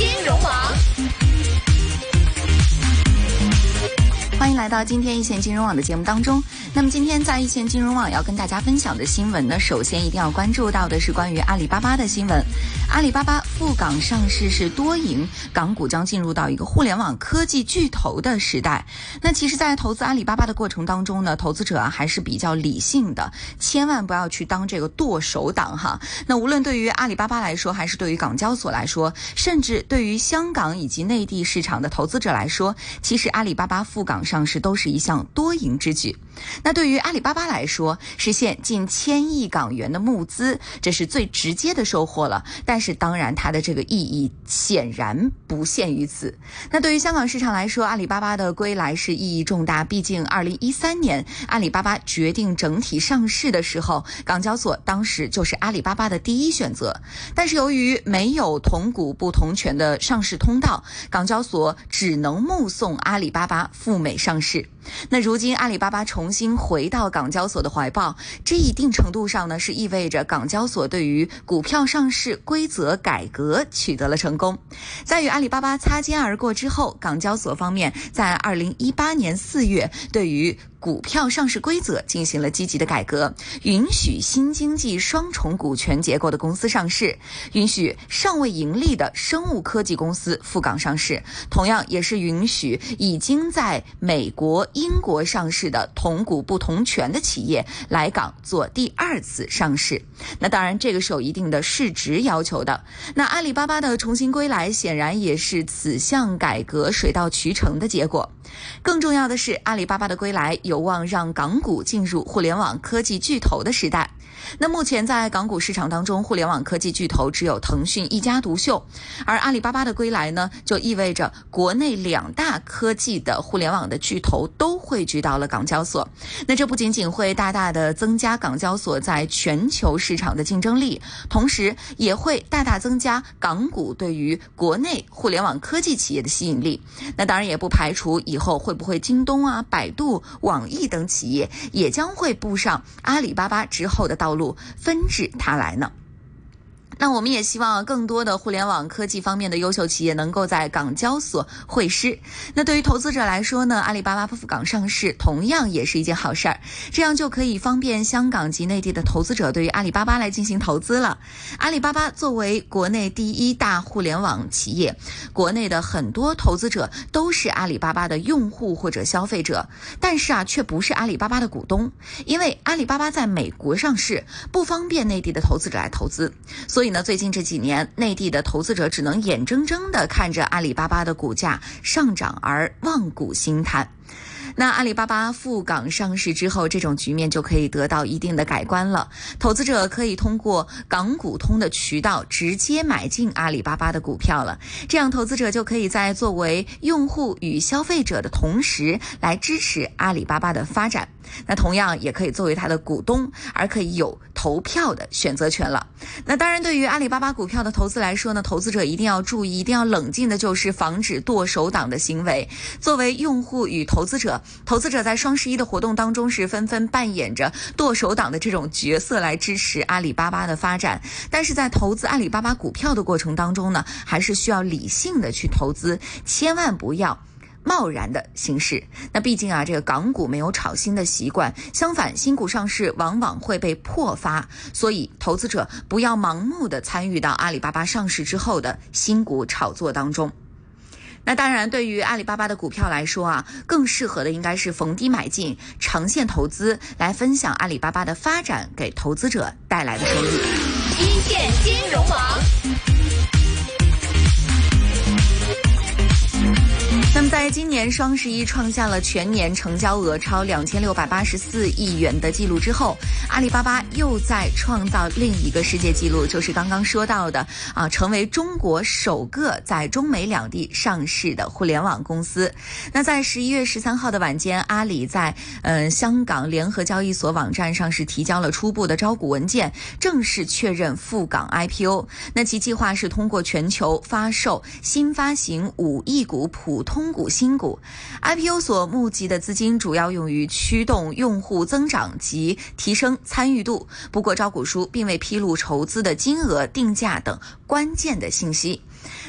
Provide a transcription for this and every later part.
金融网。欢迎来到今天一线金融网的节目当中。那么今天在一线金融网要跟大家分享的新闻呢，首先一定要关注到的是关于阿里巴巴的新闻。阿里巴巴赴港上市是多赢，港股将进入到一个互联网科技巨头的时代。那其实，在投资阿里巴巴的过程当中呢，投资者还是比较理性的，千万不要去当这个剁手党哈。那无论对于阿里巴巴来说，还是对于港交所来说，甚至对于香港以及内地市场的投资者来说，其实阿里巴巴赴港上市都是一项多赢之举。那对于阿里巴巴来说，实现近千亿港元的募资，这是最直接的收获了。但是，当然它的这个意义显然不限于此。那对于香港市场来说，阿里巴巴的归来是意义重大。毕竟，二零一三年阿里巴巴决定整体上市的时候，港交所当时就是阿里巴巴的第一选择。但是，由于没有同股不同权的上市通道，港交所只能目送阿里巴巴赴美上市。那如今阿里巴巴重新回到港交所的怀抱，这一定程度上呢是意味着港交所对于股票上市规则改革取得了成功。在与阿里巴巴擦肩而过之后，港交所方面在二零一八年四月对于股票上市规则进行了积极的改革，允许新经济双重股权结构的公司上市，允许尚未盈利的生物科技公司赴港上市，同样也是允许已经在美国、英国上市的同股不同权的企业来港做第二次上市。那当然，这个是有一定的市值要求的。那阿里巴巴的重新归来，显然也是此项改革水到渠成的结果。更重要的是，阿里巴巴的归来有望让港股进入互联网科技巨头的时代。那目前在港股市场当中，互联网科技巨头只有腾讯一家独秀，而阿里巴巴的归来呢，就意味着国内两大科技的互联网的巨头都汇聚到了港交所。那这不仅仅会大大的增加港交所在全球市场的竞争力，同时也会大大增加港股对于国内互联网科技企业的吸引力。那当然也不排除以后会不会京东啊、百度、网易等企业也将会步上阿里巴巴之后的道路。路纷至沓来呢。那我们也希望更多的互联网科技方面的优秀企业能够在港交所会师。那对于投资者来说呢，阿里巴巴赴港上市同样也是一件好事儿，这样就可以方便香港及内地的投资者对于阿里巴巴来进行投资了。阿里巴巴作为国内第一大互联网企业，国内的很多投资者都是阿里巴巴的用户或者消费者，但是啊，却不是阿里巴巴的股东，因为阿里巴巴在美国上市，不方便内地的投资者来投资，所以。那最近这几年，内地的投资者只能眼睁睁地看着阿里巴巴的股价上涨而望股兴叹。那阿里巴巴赴港上市之后，这种局面就可以得到一定的改观了。投资者可以通过港股通的渠道直接买进阿里巴巴的股票了。这样，投资者就可以在作为用户与消费者的同时，来支持阿里巴巴的发展。那同样也可以作为它的股东，而可以有投票的选择权了。那当然，对于阿里巴巴股票的投资来说呢，投资者一定要注意，一定要冷静的，就是防止剁手党的行为。作为用户与投资者。投资者在双十一的活动当中是纷纷扮演着剁手党的这种角色来支持阿里巴巴的发展，但是在投资阿里巴巴股票的过程当中呢，还是需要理性的去投资，千万不要贸然的行事。那毕竟啊，这个港股没有炒新的习惯，相反，新股上市往往会被破发，所以投资者不要盲目的参与到阿里巴巴上市之后的新股炒作当中。那当然，对于阿里巴巴的股票来说啊，更适合的应该是逢低买进、长线投资，来分享阿里巴巴的发展给投资者带来的收益。一线金融网。那么，在今年双十一创下了全年成交额超两千六百八十四亿元的记录之后，阿里巴巴又在创造另一个世界纪录，就是刚刚说到的啊，成为中国首个在中美两地上市的互联网公司。那在十一月十三号的晚间，阿里在嗯香港联合交易所网站上是提交了初步的招股文件，正式确认赴港 IPO。那其计划是通过全球发售新发行五亿股普通。股新股 IPO 所募集的资金主要用于驱动用户增长及提升参与度。不过，招股书并未披露筹资的金额、定价等关键的信息。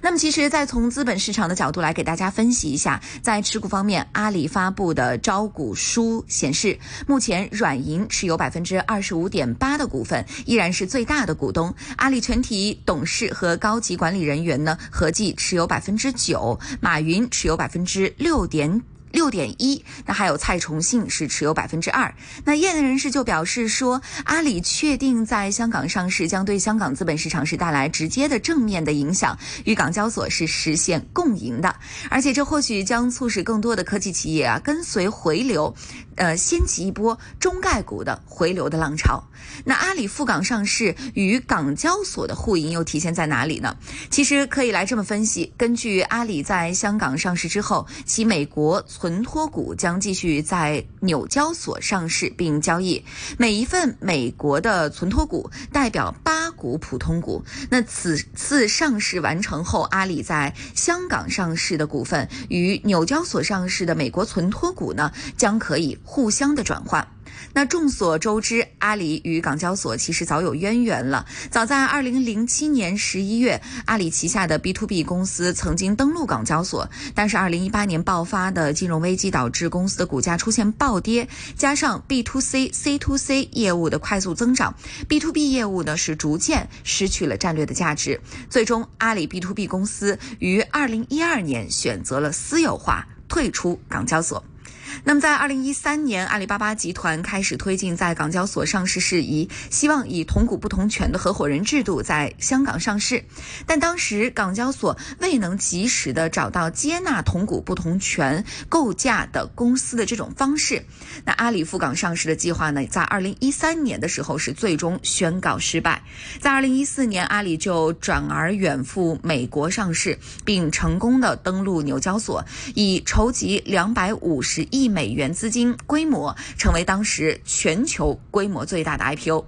那么，其实，再从资本市场的角度来给大家分析一下，在持股方面，阿里发布的招股书显示，目前软银持有百分之二十五点八的股份，依然是最大的股东。阿里全体董事和高级管理人员呢，合计持有百分之九，马云持有百分之六点。六点一，那还有蔡崇信是持有百分之二。那业内人士就表示说，阿里确定在香港上市，将对香港资本市场是带来直接的正面的影响，与港交所是实现共赢的。而且这或许将促使更多的科技企业啊跟随回流，呃，掀起一波中概股的回流的浪潮。那阿里赴港上市与港交所的互赢又体现在哪里呢？其实可以来这么分析：根据阿里在香港上市之后，其美国存托股将继续在纽交所上市并交易。每一份美国的存托股代表八股普通股。那此次上市完成后，阿里在香港上市的股份与纽交所上市的美国存托股呢，将可以互相的转换。那众所周知，阿里与港交所其实早有渊源了。早在二零零七年十一月，阿里旗下的 B to B 公司曾经登陆港交所，但是二零一八年爆发的金融危机导致公司的股价出现暴跌，加上 B to C、C to C 业务的快速增长，B to B 业务呢是逐渐失去了战略的价值。最终，阿里 B to B 公司于二零一二年选择了私有化，退出港交所。那么，在二零一三年，阿里巴巴集团开始推进在港交所上市事宜，希望以同股不同权的合伙人制度在香港上市。但当时港交所未能及时的找到接纳同股不同权构架的公司的这种方式。那阿里赴港上市的计划呢，在二零一三年的时候是最终宣告失败。在二零一四年，阿里就转而远赴美国上市，并成功的登陆纽交所，以筹集两百五十亿。亿美元资金规模，成为当时全球规模最大的 IPO。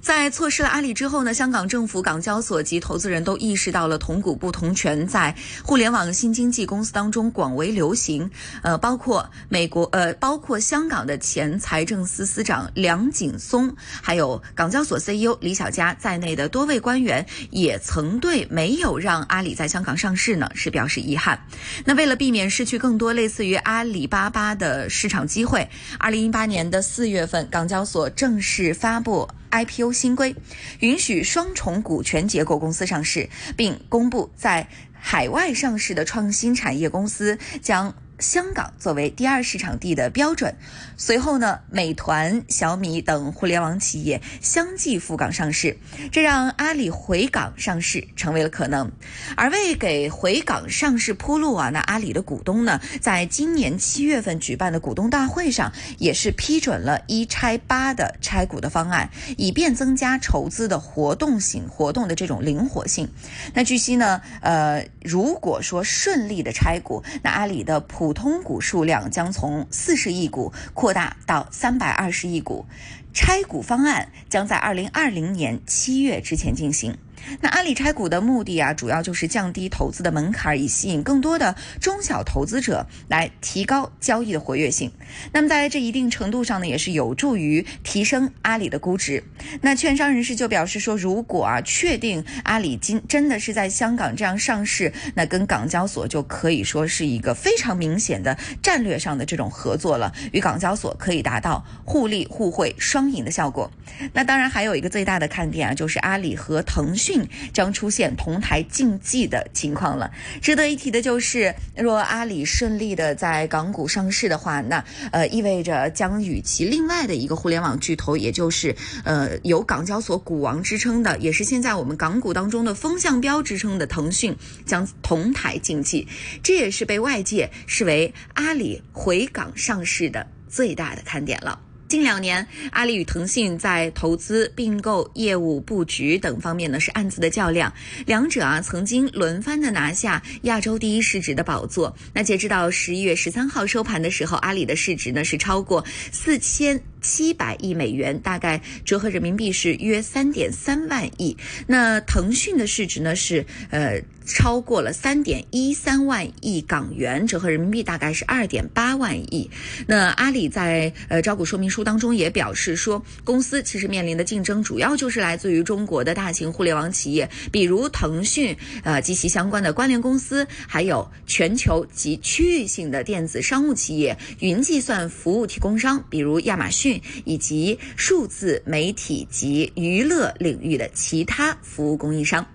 在错失了阿里之后呢，香港政府、港交所及投资人都意识到了同股不同权在互联网新经济公司当中广为流行。呃，包括美国，呃，包括香港的前财政司司长梁锦松，还有港交所 CEO 李小加在内的多位官员，也曾对没有让阿里在香港上市呢是表示遗憾。那为了避免失去更多类似于阿里巴巴的市场机会，二零一八年的四月份，港交所正式发布。IPO 新规允许双重股权结构公司上市，并公布在海外上市的创新产业公司将。香港作为第二市场地的标准，随后呢，美团、小米等互联网企业相继赴港上市，这让阿里回港上市成为了可能。而为给回港上市铺路啊，那阿里的股东呢，在今年七月份举办的股东大会上，也是批准了一拆八的拆股的方案，以便增加筹资的活动性活动的这种灵活性。那据悉呢，呃，如果说顺利的拆股，那阿里的普普通股数量将从四十亿股扩大到三百二十亿股，拆股方案将在二零二零年七月之前进行。那阿里拆股的目的啊，主要就是降低投资的门槛，以吸引更多的中小投资者来提高交易的活跃性。那么在这一定程度上呢，也是有助于提升阿里的估值。那券商人士就表示说，如果啊确定阿里今真的是在香港这样上市，那跟港交所就可以说是一个非常明显的战略上的这种合作了，与港交所可以达到互利互惠双赢的效果。那当然还有一个最大的看点啊，就是阿里和腾讯。将出现同台竞技的情况了。值得一提的就是，若阿里顺利的在港股上市的话，那呃意味着将与其另外的一个互联网巨头，也就是呃有港交所股王之称的，也是现在我们港股当中的风向标之称的腾讯，将同台竞技。这也是被外界视为阿里回港上市的最大的看点了。近两年，阿里与腾讯在投资、并购、业务布局等方面呢是暗自的较量，两者啊曾经轮番的拿下亚洲第一市值的宝座。那截止到十一月十三号收盘的时候，阿里的市值呢是超过四千七百亿美元，大概折合人民币是约三点三万亿。那腾讯的市值呢是呃。超过了三点一三万亿港元，折合人民币大概是二点八万亿。那阿里在呃招股说明书当中也表示说，公司其实面临的竞争主要就是来自于中国的大型互联网企业，比如腾讯，呃及其相关的关联公司，还有全球及区域性的电子商务企业、云计算服务提供商，比如亚马逊，以及数字媒体及娱乐领域的其他服务供应商。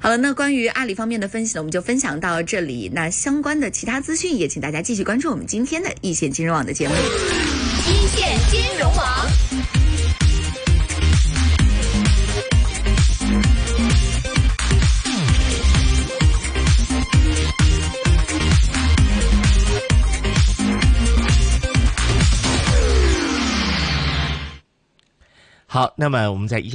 好了，那关于阿里方面的分析呢，我们就分享到这里。那相关的其他资讯，也请大家继续关注我们今天的一线金融网的节目。一线金融网。好，那么我们在一。